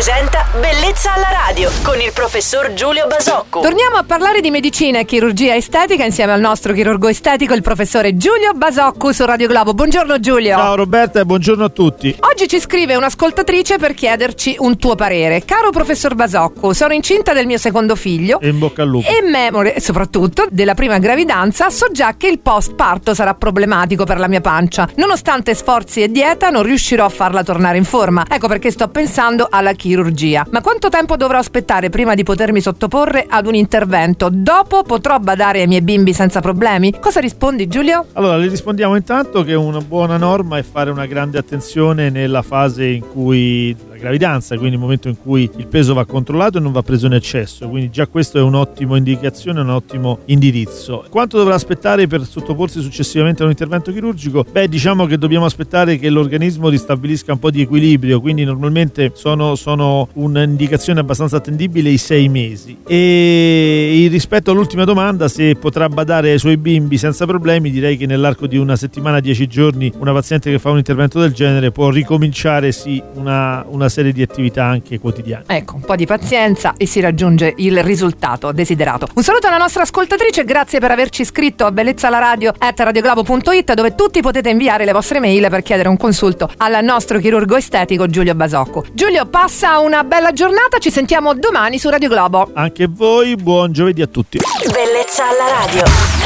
presenta Bellezza alla radio con il professor Giulio Basocco. Torniamo a parlare di medicina e chirurgia estetica insieme al nostro chirurgo estetico, il professore Giulio Basocco su Radio Globo. Buongiorno Giulio. Ciao Roberta e buongiorno a tutti. Oggi ci scrive un'ascoltatrice per chiederci un tuo parere. Caro professor Basocco, sono incinta del mio secondo figlio E in bocca al lupo. e memore soprattutto della prima gravidanza so già che il post parto sarà problematico per la mia pancia. Nonostante sforzi e dieta non riuscirò a farla tornare in forma. Ecco perché sto pensando alla chirurgia. Ma quanto tempo dovrò aspettare prima di potermi sottoporre ad un intervento? Dopo potrò badare ai miei bimbi senza problemi? Cosa rispondi Giulio? Allora, le rispondiamo intanto che una buona norma è fare una grande attenzione nella fase in cui gravidanza, quindi il momento in cui il peso va controllato e non va preso in eccesso, quindi già questo è un'ottima indicazione, un ottimo indirizzo. Quanto dovrà aspettare per sottoporsi successivamente a un intervento chirurgico? Beh, diciamo che dobbiamo aspettare che l'organismo ristabilisca un po' di equilibrio, quindi normalmente sono, sono un'indicazione abbastanza attendibile i sei mesi. E rispetto all'ultima domanda, se potrà badare ai suoi bimbi senza problemi, direi che nell'arco di una settimana, dieci giorni, una paziente che fa un intervento del genere può ricominciare sì una, una serie di attività anche quotidiane. Ecco, un po' di pazienza e si raggiunge il risultato desiderato. Un saluto alla nostra ascoltatrice, grazie per averci iscritto a bellezzalaradio at radioglobo.it dove tutti potete inviare le vostre mail per chiedere un consulto al nostro chirurgo estetico Giulio Basocco. Giulio, passa una bella giornata, ci sentiamo domani su Radio Globo. Anche voi, buon giovedì a tutti. Bellezza alla radio.